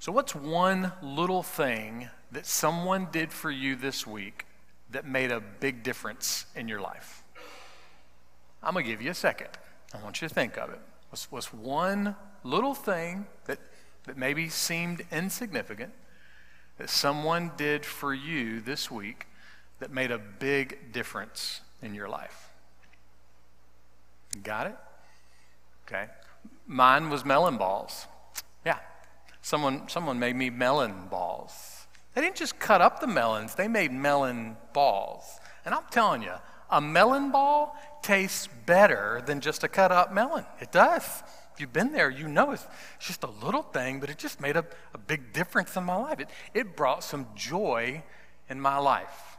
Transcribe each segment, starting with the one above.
So, what's one little thing that someone did for you this week that made a big difference in your life? I'm going to give you a second. I want you to think of it. What's, what's one little thing that, that maybe seemed insignificant that someone did for you this week that made a big difference in your life? Got it? Okay. Mine was melon balls. Someone, someone made me melon balls. They didn't just cut up the melons, they made melon balls. And I'm telling you, a melon ball tastes better than just a cut up melon. It does. If you've been there, you know it's just a little thing, but it just made a, a big difference in my life. It, it brought some joy in my life.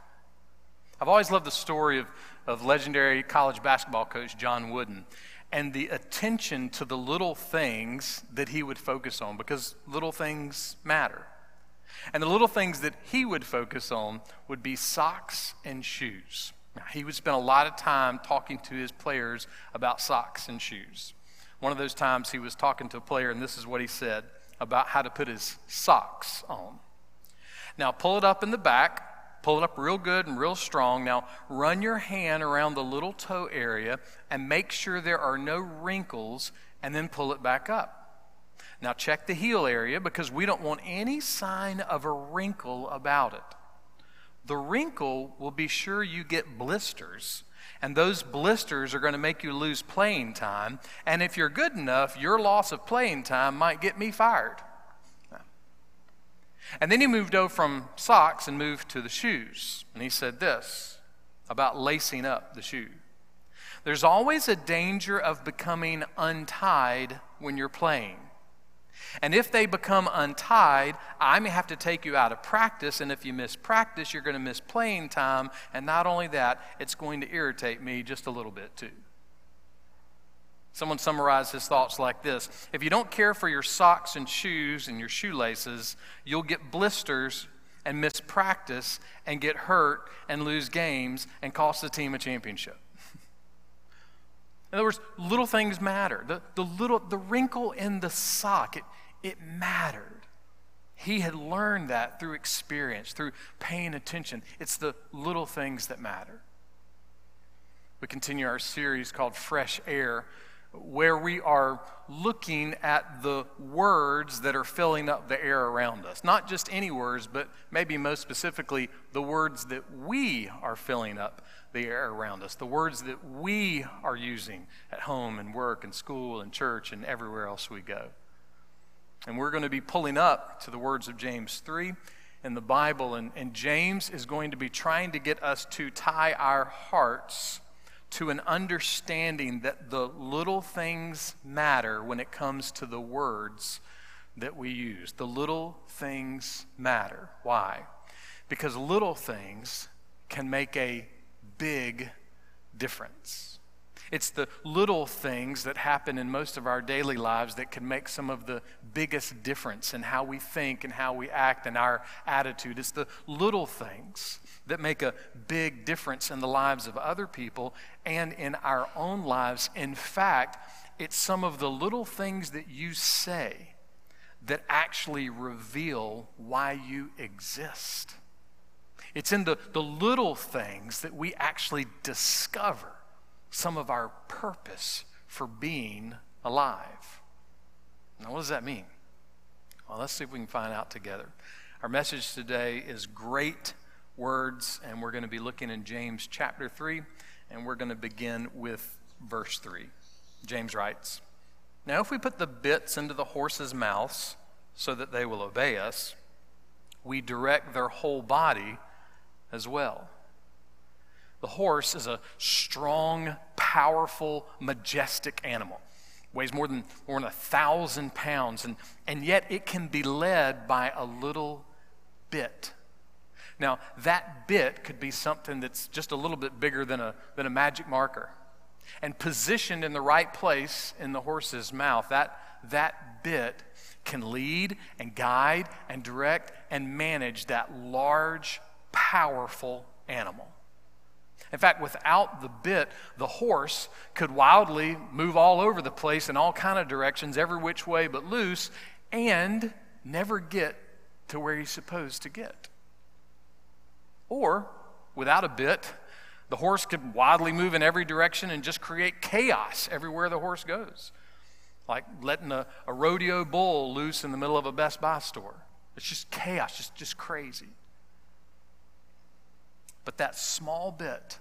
I've always loved the story of, of legendary college basketball coach John Wooden and the attention to the little things that he would focus on because little things matter. And the little things that he would focus on would be socks and shoes. Now, he would spend a lot of time talking to his players about socks and shoes. One of those times he was talking to a player, and this is what he said about how to put his socks on. Now, pull it up in the back Pull it up real good and real strong. Now, run your hand around the little toe area and make sure there are no wrinkles, and then pull it back up. Now, check the heel area because we don't want any sign of a wrinkle about it. The wrinkle will be sure you get blisters, and those blisters are going to make you lose playing time. And if you're good enough, your loss of playing time might get me fired. And then he moved over from socks and moved to the shoes. And he said this about lacing up the shoe. There's always a danger of becoming untied when you're playing. And if they become untied, I may have to take you out of practice. And if you miss practice, you're going to miss playing time. And not only that, it's going to irritate me just a little bit too. Someone summarized his thoughts like this If you don't care for your socks and shoes and your shoelaces, you'll get blisters and miss practice and get hurt and lose games and cost the team a championship. in other words, little things matter. The, the, little, the wrinkle in the sock, it, it mattered. He had learned that through experience, through paying attention. It's the little things that matter. We continue our series called Fresh Air where we are looking at the words that are filling up the air around us. Not just any words, but maybe most specifically the words that we are filling up the air around us, the words that we are using at home and work and school and church and everywhere else we go. And we're going to be pulling up to the words of James 3 in the Bible, and, and James is going to be trying to get us to tie our hearts to an understanding that the little things matter when it comes to the words that we use. The little things matter. Why? Because little things can make a big difference. It's the little things that happen in most of our daily lives that can make some of the biggest difference in how we think and how we act and our attitude. It's the little things that make a big difference in the lives of other people and in our own lives. In fact, it's some of the little things that you say that actually reveal why you exist. It's in the, the little things that we actually discover some of our purpose for being alive. Now, what does that mean? Well, let's see if we can find out together. Our message today is great words, and we're going to be looking in James chapter 3, and we're going to begin with verse 3. James writes Now, if we put the bits into the horses' mouths so that they will obey us, we direct their whole body as well. The horse is a strong, powerful, majestic animal. Weighs more than, more than a thousand pounds, and, and yet it can be led by a little bit now, that bit could be something that's just a little bit bigger than a, than a magic marker. And positioned in the right place in the horse's mouth, that, that bit can lead and guide and direct and manage that large, powerful animal. In fact, without the bit, the horse could wildly move all over the place in all kind of directions, every which way but loose, and never get to where he's supposed to get. Or, without a bit, the horse could wildly move in every direction and just create chaos everywhere the horse goes. Like letting a, a rodeo bull loose in the middle of a Best Buy store. It's just chaos, just, just crazy. But that small bit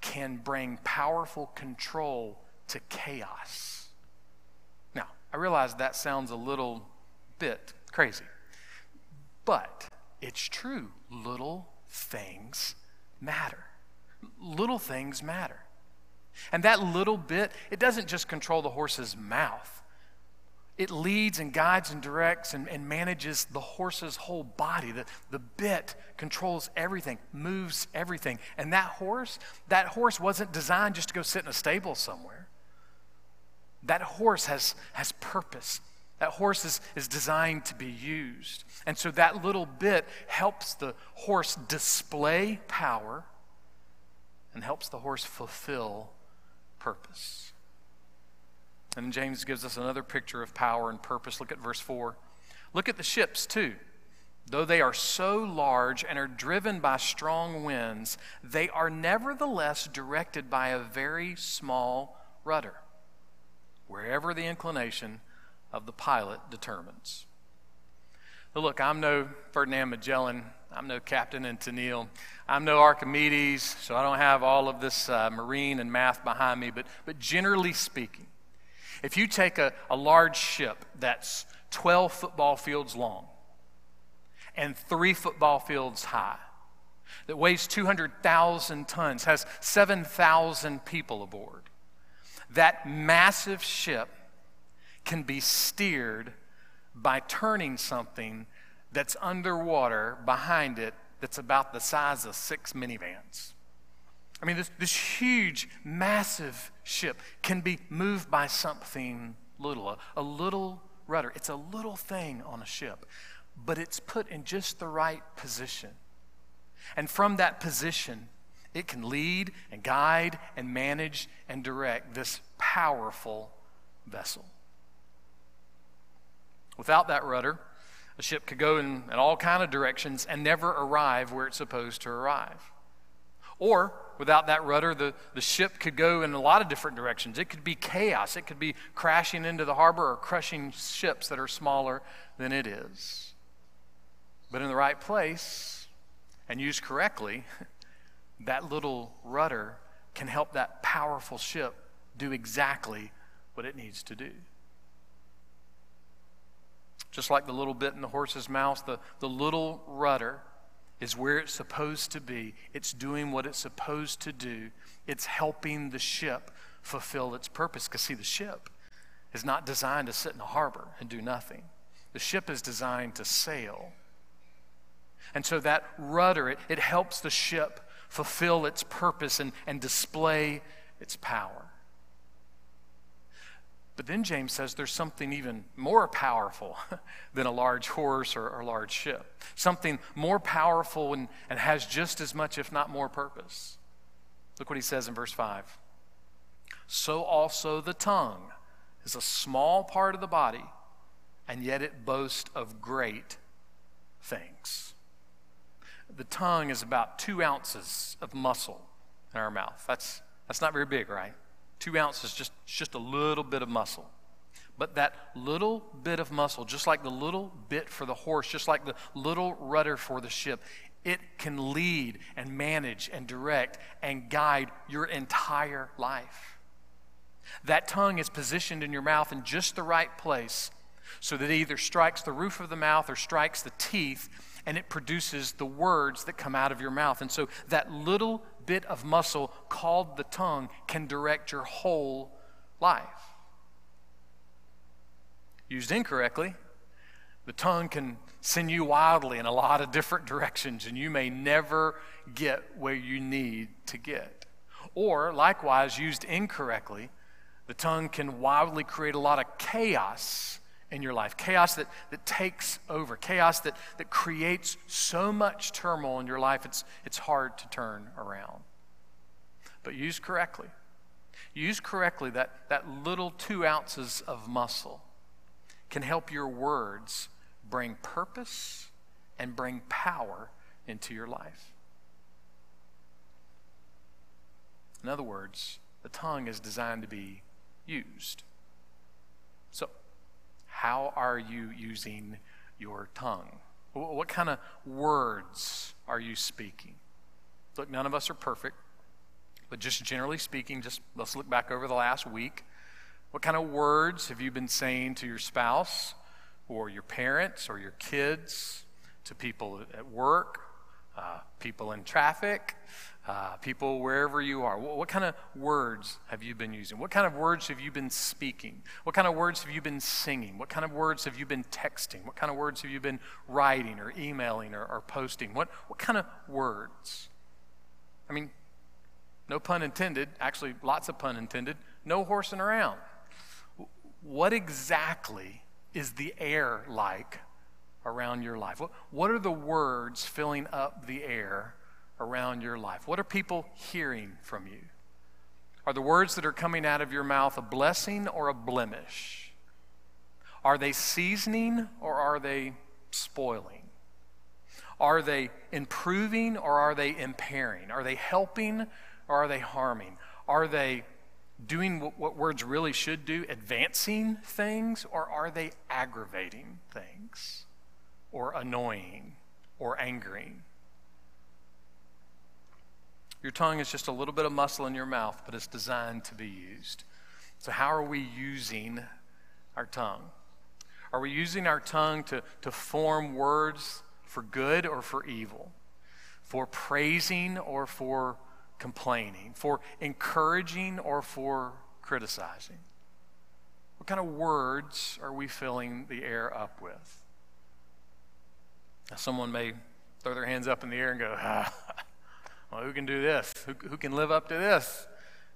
can bring powerful control to chaos. Now, I realize that sounds a little bit crazy, but it's true. Little things matter. Little things matter. And that little bit, it doesn't just control the horse's mouth. It leads and guides and directs and, and manages the horse's whole body. The, the bit controls everything, moves everything. And that horse, that horse wasn't designed just to go sit in a stable somewhere. That horse has, has purpose. That horse is, is designed to be used. And so that little bit helps the horse display power and helps the horse fulfill purpose. And James gives us another picture of power and purpose. Look at verse 4. Look at the ships, too. Though they are so large and are driven by strong winds, they are nevertheless directed by a very small rudder, wherever the inclination of the pilot determines. Look, I'm no Ferdinand Magellan. I'm no Captain Tennille. I'm no Archimedes, so I don't have all of this uh, marine and math behind me. But, but generally speaking, if you take a, a large ship that's 12 football fields long and three football fields high, that weighs 200,000 tons, has 7,000 people aboard, that massive ship can be steered by turning something that's underwater behind it that's about the size of six minivans. I mean, this, this huge, massive ship can be moved by something little, a, a little rudder. It's a little thing on a ship, but it's put in just the right position. And from that position, it can lead and guide and manage and direct this powerful vessel. Without that rudder, a ship could go in, in all kind of directions and never arrive where it's supposed to arrive. Or without that rudder, the, the ship could go in a lot of different directions. It could be chaos. It could be crashing into the harbor or crushing ships that are smaller than it is. But in the right place and used correctly, that little rudder can help that powerful ship do exactly what it needs to do. Just like the little bit in the horse's mouth, the, the little rudder is where it's supposed to be. It's doing what it's supposed to do. It's helping the ship fulfill its purpose. Because, see, the ship is not designed to sit in a harbor and do nothing, the ship is designed to sail. And so that rudder, it, it helps the ship fulfill its purpose and, and display its power. But then James says there's something even more powerful than a large horse or, a large ship. Something more powerful and, and has just as much, if not more, purpose. Look what he says in verse 5. So also the tongue is a small part of the body, and yet it boasts of great things. The tongue is about two ounces of muscle in our mouth. That's, that's not very big, right? Two ounces, just, just a little bit of muscle. But that little bit of muscle, just like the little bit for the horse, just like the little rudder for the ship, it can lead and manage and direct and guide your entire life. That tongue is positioned in your mouth in just the right place so that it either strikes the roof of the mouth or strikes the teeth and it produces the words that come out of your mouth. And so that little bit of muscle called the tongue can direct your whole life. Used incorrectly, the tongue can send you wildly in a lot of different directions, and you may never get where you need to get. Or, likewise, used incorrectly, the tongue can wildly create a lot of chaos in your life chaos that, that takes over, chaos that, that creates so much turmoil in your life, it's, it's hard to turn around. But used correctly, used correctly, that, that little two ounces of muscle can help your words bring purpose and bring power into your life. In other words, the tongue is designed to be used. So, how are you using your tongue? What kind of words are you speaking? Look, none of us are perfect, but just generally speaking, just let's look back over the last week. What kind of words have you been saying to your spouse or your parents or your kids, to people at work, uh, people in traffic, uh, people wherever you are. What, what, kind of words have you been using? What kind of words have you been speaking? What kind of words have you been singing? What kind of words have you been texting? What kind of words have you been writing or emailing or, or posting? What, what kind of words? I mean, no pun intended, actually, lots of pun intended, no horsing around. What exactly is the air like around your life? What, what are the words filling up the air around your life? What are people hearing from you? Are the words that are coming out of your mouth a blessing or a blemish? Are they seasoning or are they spoiling? Are they improving or are they impairing? Are they helping or are they harming? Are they doing what, what, words really should do, advancing things, or are they aggravating things, or annoying, or angering? Your tongue is just a little bit of muscle in your mouth, but it's designed to be used. So, how are we using our tongue? Are we using our tongue to, to form words for good or for evil? For praising or for complaining? For encouraging or for criticizing? What kind of words are we filling the air up with? Now, someone may throw their hands up in the air and go, ah, well, who can do this? Who, who can live up to this?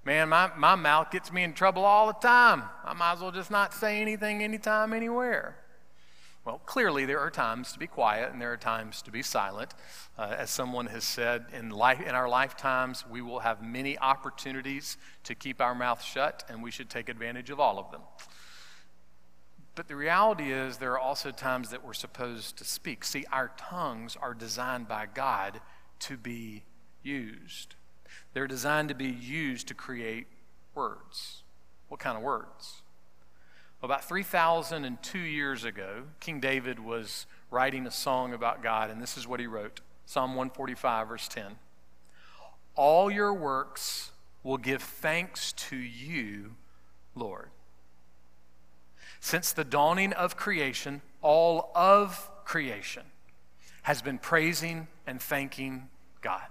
Man, my, my mouth gets me in trouble all the time. I might as well just not say anything anytime, anywhere. Well, clearly, there are times to be quiet and there are times to be silent. Uh, as someone has said, in, life, in our lifetimes, we will have many opportunities to keep our mouth shut, and we should take advantage of all of them. But the reality is, there are also times that we're supposed to speak. See, our tongues are designed by God to be used, they're designed to be used to create words. What kind of words? About 3,002 years ago, King David was writing a song about God, and this is what he wrote Psalm 145, verse 10. All your works will give thanks to you, Lord. Since the dawning of creation, all of creation has been praising and thanking God.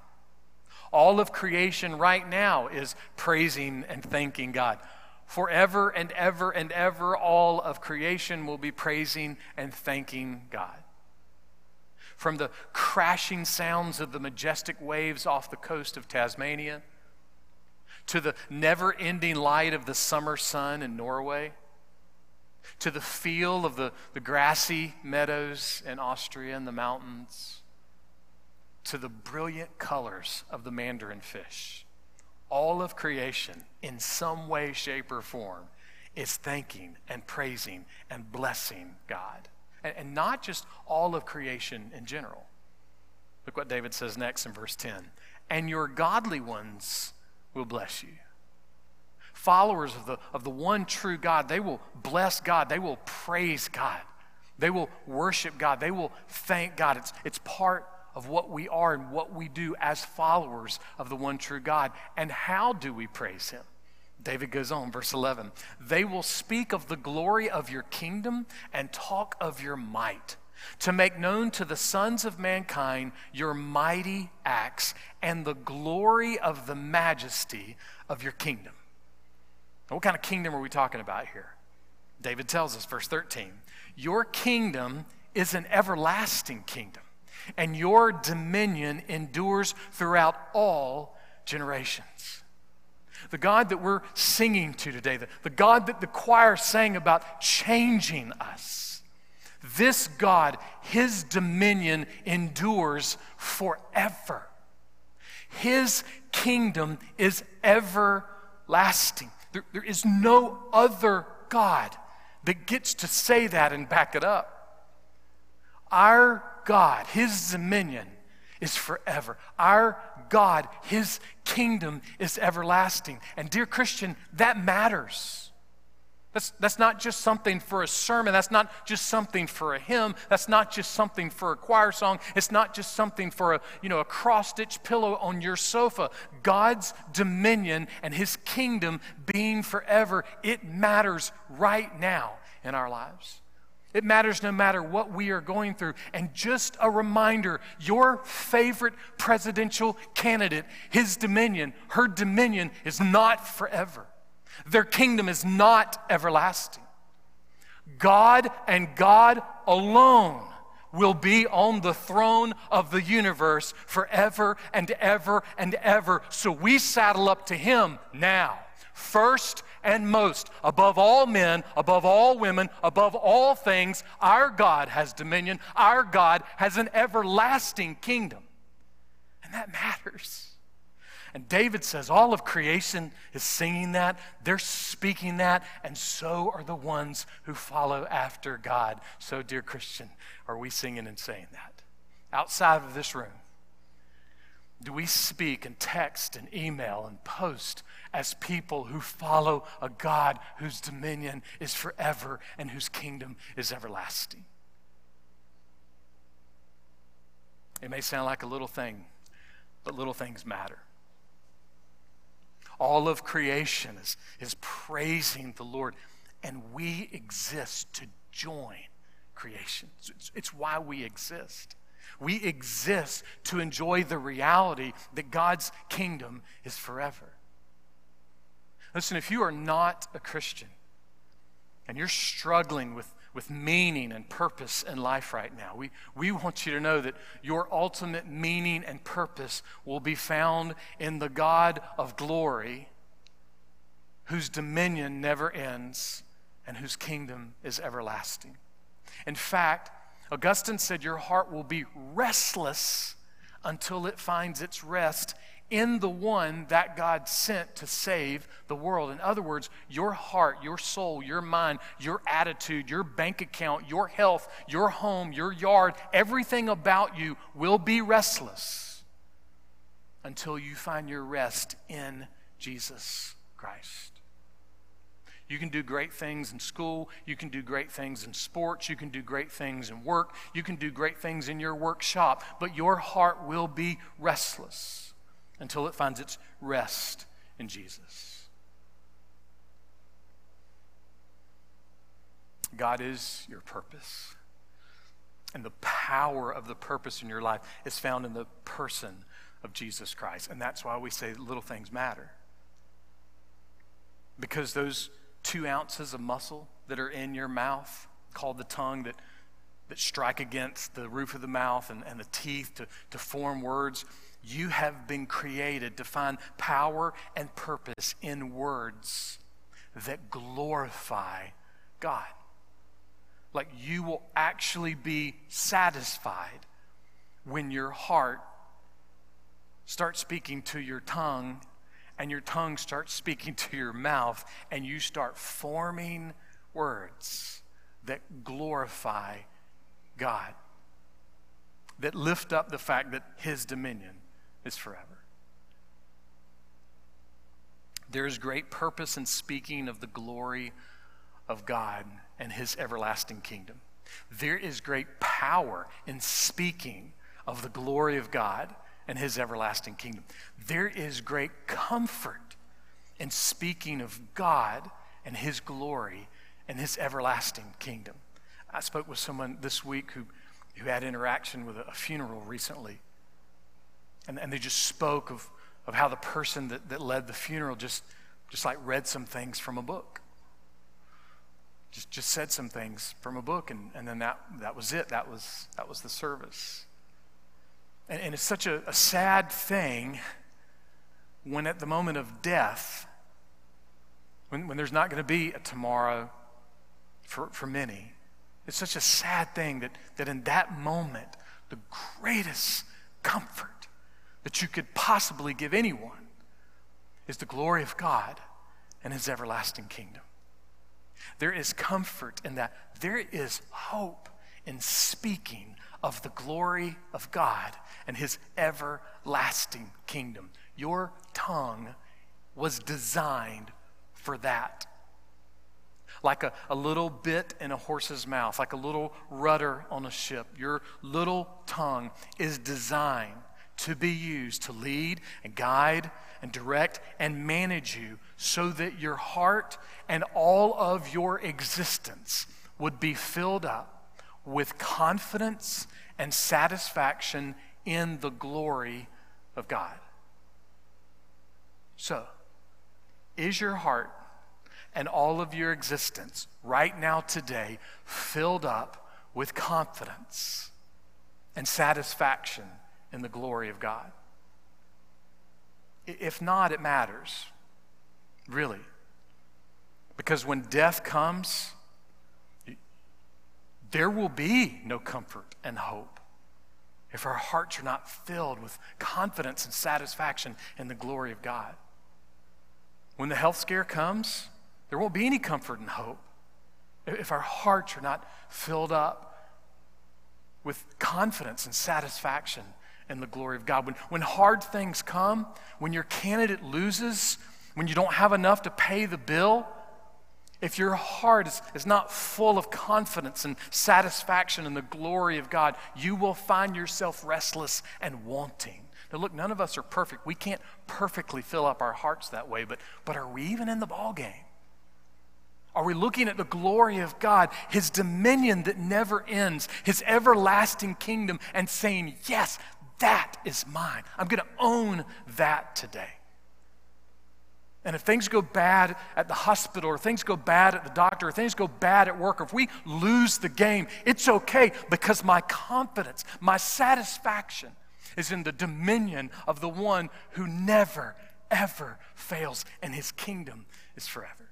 All of creation right now is praising and thanking God. Forever and ever and ever, all of creation will be praising and thanking God. From the crashing sounds of the majestic waves off the coast of Tasmania to the never ending light of the summer sun in Norway to the feel of the, the grassy meadows in Austria and the mountains to the brilliant colors of the mandarin fish all of creation, in some way, shape, or form, is thanking and praising and blessing God. And, and not just all of creation in general. Look what David says next in verse 10 and your godly ones will bless you. Followers of the, of the one true God, they will bless God, they will praise God, they will worship God, they will thank God. It's, it's part of what we are and what we do as followers of the one true God. And how do we praise him? David goes on, verse 11. They will speak of the glory of your kingdom and talk of your might, to make known to the sons of mankind your mighty acts and the glory of the majesty of your kingdom. Now, what kind of kingdom are we talking about here? David tells us, verse 13, Your kingdom is an everlasting kingdom and your dominion endures throughout all generations. The God that we're singing to today, the, the God that the choir sang about changing us, this God, his dominion endures forever. His kingdom is everlasting. There, there is no other God that gets to say that and back it up. Our God, His dominion is forever. Our God, His kingdom is everlasting. And, dear Christian, that matters. That's, that's not just something for a sermon. That's not just something for a hymn. That's not just something for a choir song. It's not just something for a, you know, a cross-stitch pillow on your sofa. God's dominion and his kingdom being forever, it matters right now in our lives. It matters no matter what we are going through. And just a reminder your favorite presidential candidate, his dominion, her dominion is not forever. Their kingdom is not everlasting. God and God alone will be on the throne of the universe forever and ever and ever. So we saddle up to Him now, first and most, above all men, above all women, above all things. Our God has dominion, our God has an everlasting kingdom. And that matters. And David says all of creation is singing that, they're speaking that, and so are the ones who follow after God. So, dear Christian, are we singing and saying that? Outside of this room, do we speak and text and email and post as people who follow a God whose dominion is forever and whose kingdom is everlasting? It may sound like a little thing, but little things matter. All of creation is, is praising the Lord, and we exist to join creation. It's, it's why we exist. We exist to enjoy the reality that God's kingdom is forever. Listen, if you are not a Christian and you're struggling with with meaning and purpose in life right now. We, we want you to know that your ultimate meaning and purpose will be found in the God of glory, whose dominion never ends and whose kingdom is everlasting. In fact, Augustine said, Your heart will be restless until it finds its rest in the one that God sent to save the world. In other words, your heart, your soul, your mind, your attitude, your bank account, your health, your home, your yard, everything about you will be restless until you find your rest in Jesus Christ. You can do great things in school. You can do great things in sports. You can do great things in work. You can do great things in your workshop. But your heart will be restless until it finds its rest in Jesus. God is your purpose. And the power of the purpose in your life is found in the person of Jesus Christ. And that's why we say little things matter. Because those two ounces of muscle that are in your mouth, called the tongue, that, that strike against the roof of the mouth and, and the teeth to, to form words, you have been created to find power and purpose in words that glorify God. Like you will actually be satisfied when your heart starts speaking to your tongue and your tongue starts speaking to your mouth and you start forming words that glorify God, that lift up the fact that His dominion is forever. There is great purpose in speaking of the glory of God and his everlasting kingdom. There is great power in speaking of the glory of God and his everlasting kingdom. There is great comfort in speaking of God and his glory and his everlasting kingdom. I spoke with someone this week who, who had interaction with a funeral recently. And, and they just spoke of, of how the person that, that led the funeral just, just like read some things from a book. Just, just said some things from a book, and, and then that, that was it. That was, that was the service. And, and it's such a, a sad thing when at the moment of death, when, when there's not going to be a tomorrow for, for many, it's such a sad thing that, that in that moment, the greatest comfort that you could possibly give anyone is the glory of God and his everlasting kingdom. There is comfort in that. There is hope in speaking of the glory of God and his everlasting kingdom. Your tongue was designed for that. Like a, a little bit in a horse's mouth, like a little rudder on a ship, your little tongue is designed to be used to lead and guide and direct and manage you so that your heart and all of your existence would be filled up with confidence and satisfaction in the glory of God. So, is your heart and all of your existence right now, today, filled up with confidence and satisfaction in the glory of God? If not, it matters, really. Because when death comes, there will be no comfort and hope if our hearts are not filled with confidence and satisfaction in the glory of God. When the health scare comes, there won't be any comfort and hope if our hearts are not filled up with confidence and satisfaction in the glory of God. When, when hard things come, when your candidate loses, when you don't have enough to pay the bill, if your heart is, is not full of confidence and satisfaction in the glory of God, you will find yourself restless and wanting. Now, look, none of us are perfect. We can't perfectly fill up our hearts that way, but, but are we even in the ball game? Are we looking at the glory of God, His dominion that never ends, His everlasting kingdom, and saying, Yes, that is mine? I'm going to own that today. And if things go bad at the hospital, or things go bad at the doctor, or things go bad at work, or if we lose the game, it's okay because my confidence, my satisfaction is in the dominion of the one who never, ever fails, and his kingdom is forever.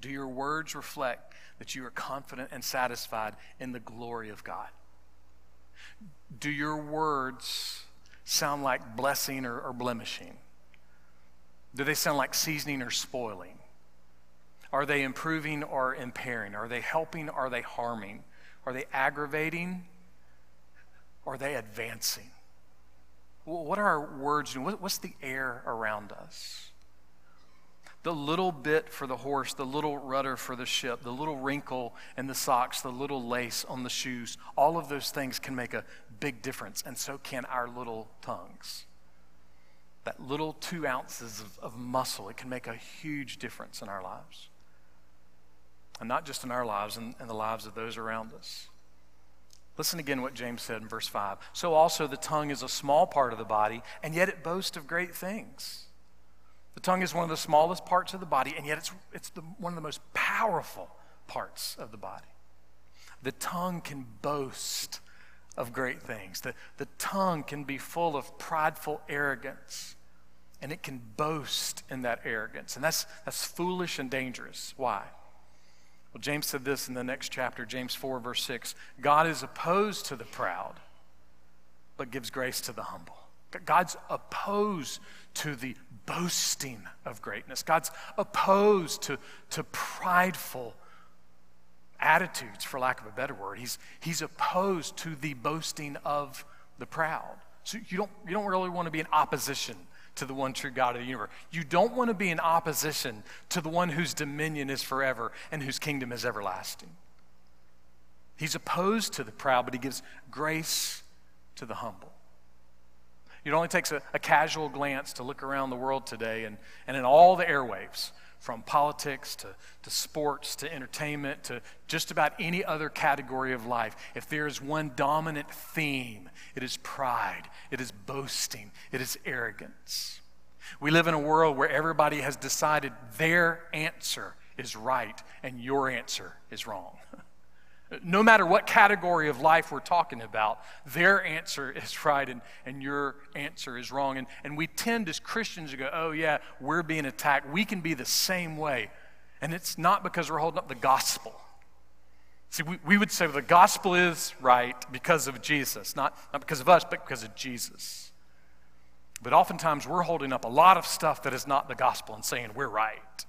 Do your words reflect that you are confident and satisfied in the glory of God? Do your words sound like blessing or, or blemishing? Do they sound like seasoning or spoiling? Are they improving or impairing? Are they helping or are they harming? Are they aggravating? Or are they advancing? What are our words doing? What's the air around us? The little bit for the horse, the little rudder for the ship, the little wrinkle in the socks, the little lace on the shoes, all of those things can make a big difference, and so can our little tongues. That little two ounces of, of muscle, it can make a huge difference in our lives. And not just in our lives, in, in the lives of those around us. Listen again what James said in verse 5. So also the tongue is a small part of the body, and yet it boasts of great things. The tongue is one of the smallest parts of the body, and yet it's, it's the, one of the most powerful parts of the body. The tongue can boast of great things. The, the tongue can be full of prideful arrogance, and it can boast in that arrogance. And that's, that's foolish and dangerous. Why? Well, James said this in the next chapter, James 4, verse 6 God is opposed to the proud, but gives grace to the humble. God's opposed to the boasting of greatness. God's opposed to, to prideful attitudes, for lack of a better word. He's, he's opposed to the boasting of the proud. So you don't, you don't really want to be in opposition to the one true God of the universe. You don't want to be in opposition to the one whose dominion is forever and whose kingdom is everlasting. He's opposed to the proud, but he gives grace to the humble. It only takes a, a, casual glance to look around the world today and, and in all the airwaves, from politics to, to sports to entertainment to just about any other category of life. If there is one dominant theme, it is pride, it is boasting, it is arrogance. We live in a world where everybody has decided their answer is right and your answer is wrong. No matter what category of life we're talking about, their answer is right and, and your answer is wrong. And, and we tend as Christians to go, oh, yeah, we're being attacked. We can be the same way. And it's not because we're holding up the gospel. See, we, we would say well, the gospel is right because of Jesus, not, not because of us, but because of Jesus. But oftentimes we're holding up a lot of stuff that is not the gospel and saying we're right.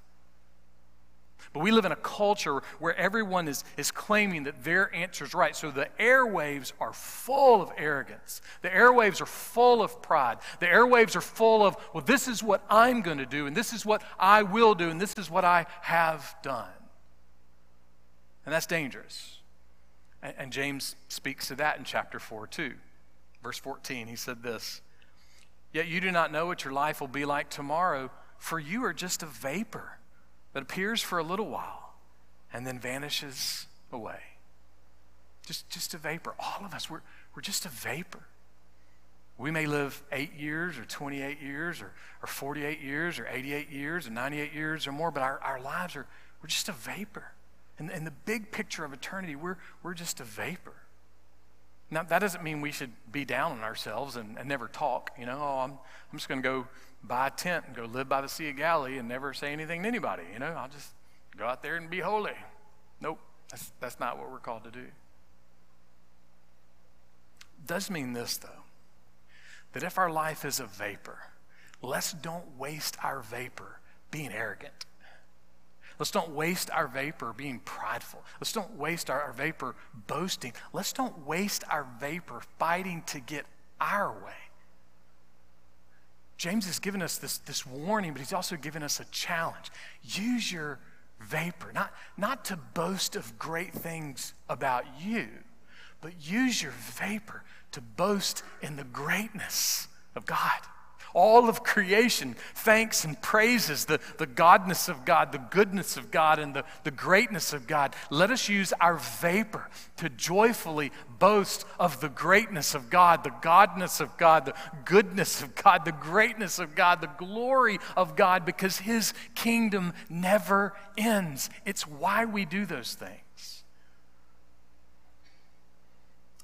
But we live in a culture where everyone is, is claiming that their answer is right. So the airwaves are full of arrogance. The airwaves are full of pride. The airwaves are full of, well, this is what I'm going to do, and this is what I will do, and this is what I have done. And that's dangerous. And, and James speaks to that in chapter 4 too. Verse 14, he said this Yet you do not know what your life will be like tomorrow, for you are just a vapor that appears for a little while and then vanishes away. Just, just a vapor. All of us, we're, we're just a vapor. We may live eight years or 28 years or, or 48 years or 88 years or 98 years or more, but our, our lives are, we're just a vapor. In, in the big picture of eternity, we're, we're just a vapor. Now, that doesn't mean we should be down on ourselves and, and never talk. You know, oh, I'm, I'm just going to go buy a tent and go live by the Sea of Galilee and never say anything to anybody. You know, I'll just go out there and be holy. Nope, that's, that's not what we're called to do. It Does mean this, though, that if our life is a vapor, let's don't waste our vapor being arrogant. Let's don't waste our vapor being prideful. Let's don't waste our, our vapor boasting. Let's don't waste our vapor fighting to get our way. James has given us this, this warning, but he's also given us a challenge. Use your vapor, not, not to boast of great things about you, but use your vapor to boast in the greatness of God. All of creation thanks and praises the, the godness of God, the goodness of God, and the, the greatness of God. Let us use our vapor to joyfully boast of the greatness of God, the godness of God, the goodness of God, the greatness of God, the glory of God, because His kingdom never ends. It's why we do those things.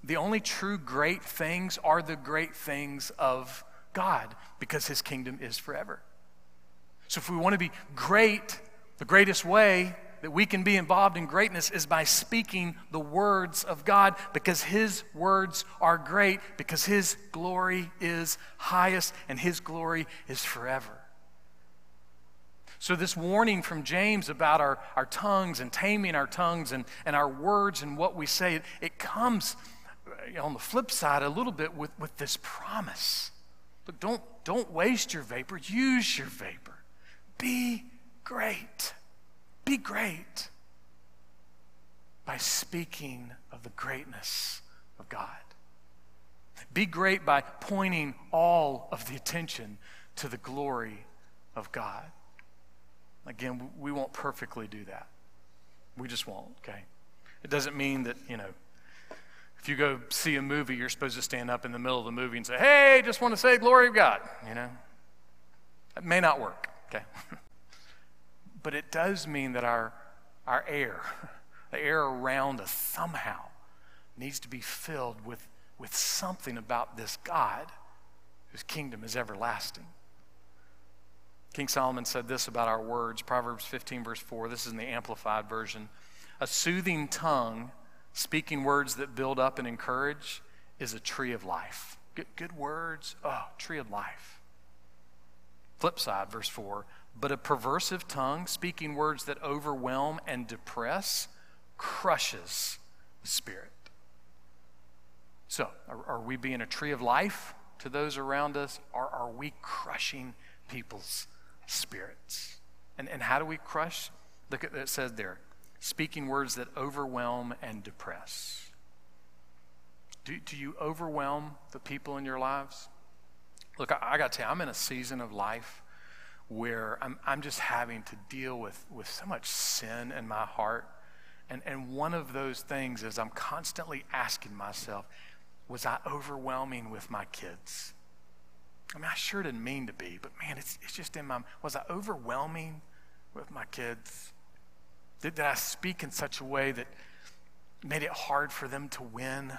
The only true great things are the great things of God because his kingdom is forever. So if we want to be great, the greatest way that we can be involved in greatness is by speaking the words of God because His words are great, because His glory is highest and His glory is forever. So, this warning from James about our, our tongues and taming our tongues and, and our words and what we say, it, it comes uh, on the flip side a little bit with, with this promise Look, don't, don't waste your vapor. Use your vapor. Be great. Be great by speaking of the greatness of God. Be great by pointing all of the attention to the glory of God. Again, we won't perfectly do that. We just won't, okay? It doesn't mean that, you know, if you go see a movie, you're supposed to stand up in the middle of the movie and say, Hey, just want to say glory of God. You know? That may not work, okay? but it does mean that our, our air, the air around us somehow needs to be filled with, with something about this God whose kingdom is everlasting. King Solomon said this about our words, Proverbs 15, verse 4. This is in the Amplified Version. A soothing tongue Speaking words that build up and encourage is a tree of life. Good, good words, oh, tree of life. Flip side, verse 4 But a perversive tongue, speaking words that overwhelm and depress, crushes the spirit. So, are, are we being a tree of life to those around us, or are we crushing people's spirits? And, and how do we crush? Look at what it says there speaking words that overwhelm and depress. Do, do you overwhelm the people in your lives? Look, I, I got to tell you, I'm in a season of life where I'm, I'm just having to deal with, with so much sin in my heart. And, and one of those things is I'm constantly asking myself, was I overwhelming with my kids? I mean, I sure didn't mean to be, but man, it's, it's just in my, was I overwhelming with my kids? Did, did I speak in such a way that made it hard for them to win?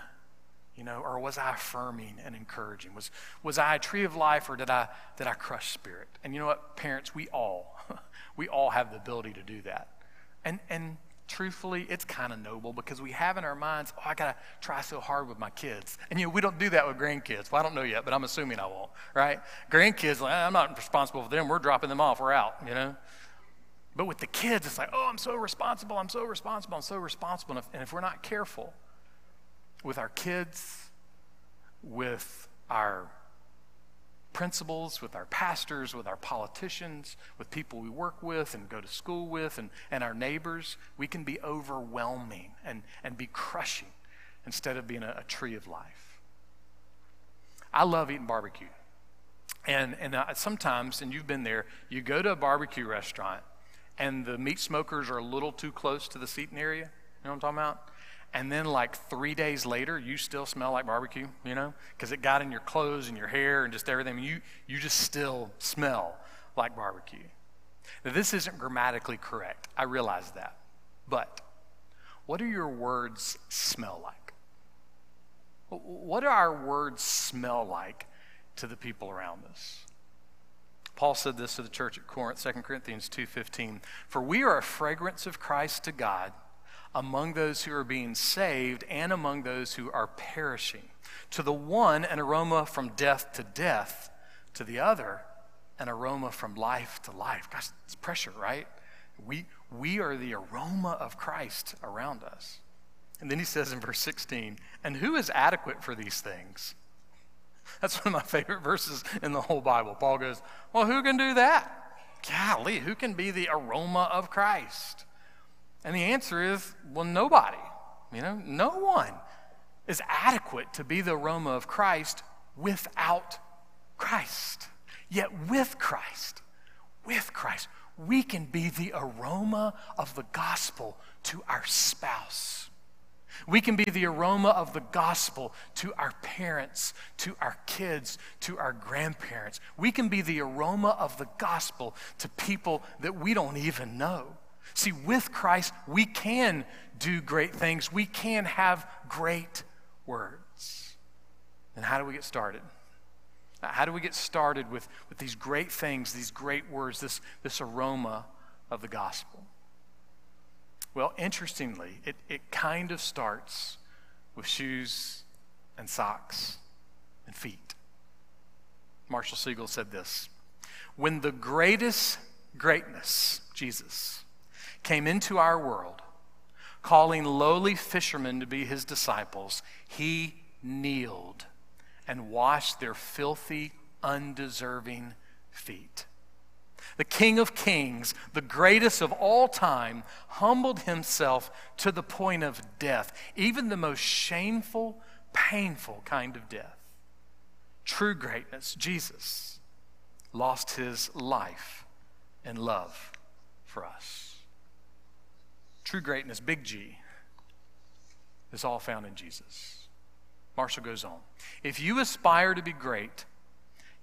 You know, or was I affirming and encouraging? Was, was I a tree of life or did I, did I crush spirit? And you know what, parents, we all, we all have the ability to do that. And, and truthfully, it's kind of noble because we have in our minds, oh, I got to try so hard with my kids. And, you know, we don't do that with grandkids. Well, I don't know yet, but I'm assuming I won't, right? Grandkids, I'm not responsible for them. We're dropping them off. We're out, you know? But with the kids, it's like, oh, I'm so responsible, I'm so responsible, I'm so responsible. And if, and if we're not careful with our kids, with our principals, with our pastors, with our politicians, with people we work with and go to school with, and, and our neighbors, we can be overwhelming and, and be crushing instead of being a, a tree of life. I love eating barbecue. And, and uh, sometimes, and you've been there, you go to a barbecue restaurant and the meat smokers are a little too close to the seating area. You know what I'm talking about? And then, like three days later, you still smell like barbecue, you know, because it got in your clothes and your hair and just everything. You, you just still smell like barbecue. Now, this isn't grammatically correct. I realize that. But what do your words smell like? What do our words smell like to the people around us? Paul said this to the church at Corinth, 2 Corinthians 2:15, "For we are a fragrance of Christ to God among those who are being saved and among those who are perishing. To the one an aroma from death to death, to the other an aroma from life to life." Gosh, it's pressure, right? We we are the aroma of Christ around us. And then he says in verse 16, "And who is adequate for these things?" That's one of my favorite verses in the whole Bible. Paul goes, Well, who can do that? Golly, who can be the aroma of Christ? And the answer is, Well, nobody. You know, no one is adequate to be the aroma of Christ without Christ. Yet with Christ, with Christ, we can be the aroma of the gospel to our spouse we can be the aroma of the gospel to our parents, to our kids, to our grandparents. We can be the aroma of the gospel to people that we don't even know. See, with Christ, we can do great things, we can have great words. And how do we get started? How do we get started with, with these great things, these great words, this, this aroma of the gospel? Well, interestingly, it, it kind of starts with shoes and socks and feet. Marshall Segal said this When the greatest greatness, Jesus, came into our world, calling lowly fishermen to be his disciples, he kneeled and washed their filthy, undeserving feet the King of Kings, the greatest of all time, humbled himself to the point of death, even the most shameful, painful kind of death. True greatness, Jesus lost his life in love for us. True greatness, big G, is all found in Jesus. Marshall goes on. If you aspire to be great,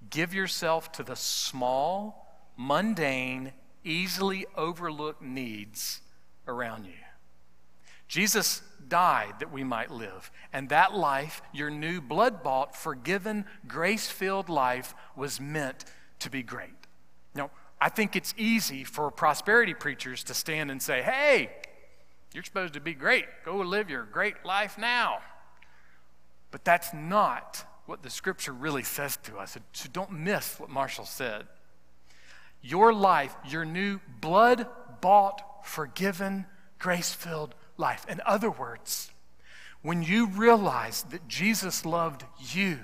give yourself to the small, mundane, easily overlooked needs around you. Jesus died that we might live, and that life, your new blood bought, forgiven, grace filled life, was meant to be great. Now, I think it's easy for prosperity preachers to stand and say, hey, you're supposed to be great. Go live your great life now. But that's not what the scripture really says to us. So don't miss what Marshall said your life, your new blood bought, forgiven, grace filled life. In other words, when you realize that Jesus loved you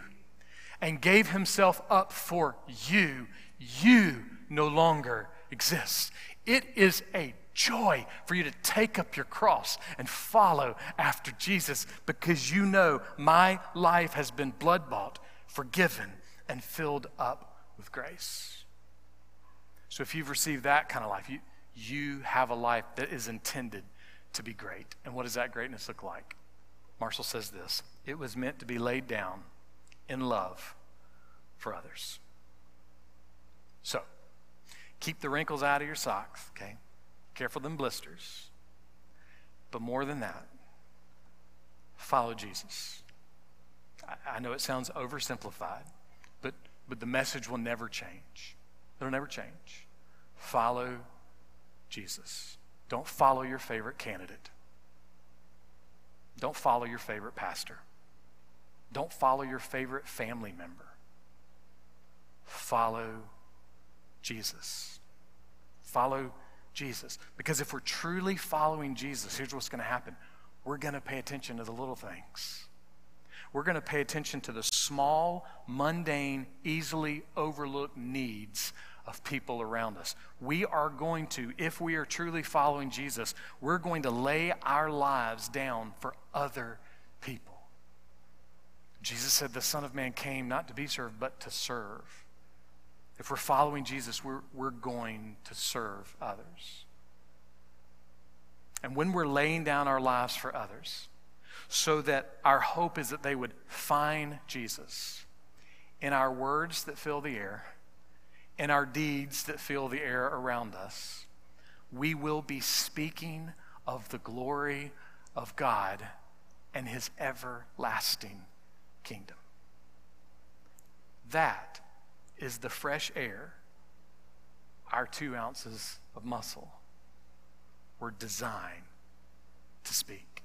and gave himself up for you, you no longer exist. It is a joy for you to take up your cross and follow after Jesus because you know my life has been blood bought, forgiven, and filled up with grace. So if you've received that kind of life, you, you have a life that is intended to be great. And what does that greatness look like? Marshall says this it was meant to be laid down in love for others. So, keep the wrinkles out of your socks, okay? Careful them blisters. But more than that, follow Jesus. I, I know it sounds oversimplified, but, but the message will never change. It'll never change. Follow Jesus. Don't follow your favorite candidate. Don't follow your favorite pastor. Don't follow your favorite family member. Follow Jesus. Follow Jesus. Because if we're truly following Jesus, here's what's going to happen we're going to pay attention to the little things. We're going to pay attention to the small, mundane, easily overlooked needs of people around us. We are going to, if we are truly following Jesus, we're going to lay our lives down for other people. Jesus said the Son of Man came not to be served, but to serve. If we're following Jesus, we're, we're going to serve others. And when we're laying down our lives for others, so that our hope is that they would find Jesus in our words that fill the air, and our deeds that fill the air around us, we will be speaking of the glory of God and his everlasting kingdom. That is the fresh air our two ounces of muscle were designed to speak.